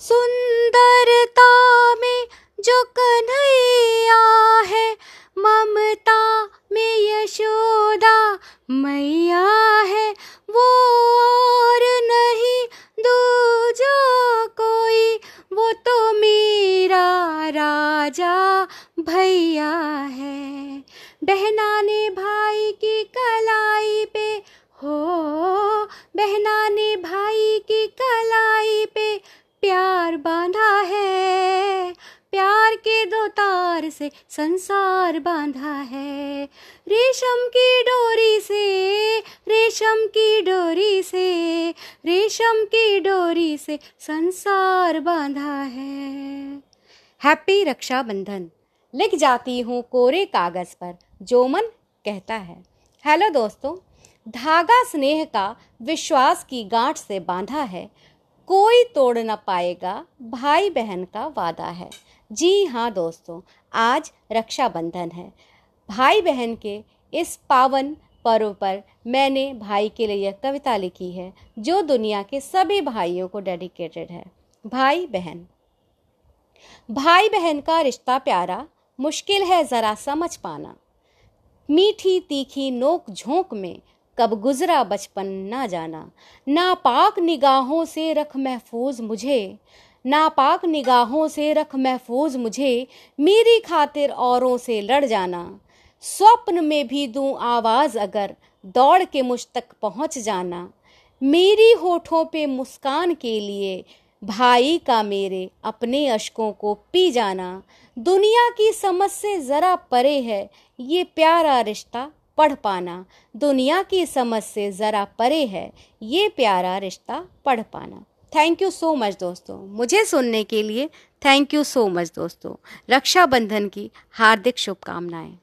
सुंदरता में जो कन्हैया है, ममता में यशोदा मैया है, वो और नहीं दूजा कोई, वो तो मेरा राजा भैया है। बहना ने भाई की कलाई पे हो बहना ने भाई की कलाई प्यार बांधा है। प्यार के दो तार से संसार बांधा है। रेशम की डोरी से, रेशम की डोरी से, रेशम की डोरी से संसार बांधा है। हैप्पी रक्षाबंधन। लिख जाती हूँ कोरे कागज़ पर, जो मन कहता है। हेलो दोस्तों, धागा स्नेह का विश्वास की गांठ से बांधा है। कोई तोड़ न पाएगा भाई बहन का वादा है। जी हाँ दोस्तों, आज रक्षाबंधन है। भाई बहन के इस पावन पर्व पर मैंने भाई के लिए यह कविता लिखी है, जो दुनिया के सभी भाइयों को डेडिकेटेड है। भाई बहन भाई बहन का रिश्ता प्यारा, मुश्किल है ज़रा समझ पाना। मीठी तीखी नोक झोंक में कब गुजरा बचपन ना जाना। नापाक निगाहों से रख महफूज मुझे। नापाक निगाहों से रख महफूज मुझे। मेरी खातिर औरों से लड़ जाना। स्वप्न में भी दूँ आवाज़ अगर दौड़ के मुझ तक पहुँच जाना। मेरी होठों पे मुस्कान के लिए भाई का मेरे अपने अशकों को पी जाना। दुनिया की समझ से ज़रा परे है ये प्यारा रिश्ता। पढ़ पाना। दुनिया की समझ से ज़रा परे है, ये प्यारा रिश्ता पढ़ पाना। थैंक यू सो मच दोस्तों। मुझे सुनने के लिए थैंक यू सो मच दोस्तों। रक्षाबंधन की हार्दिक शुभकामनाएँ।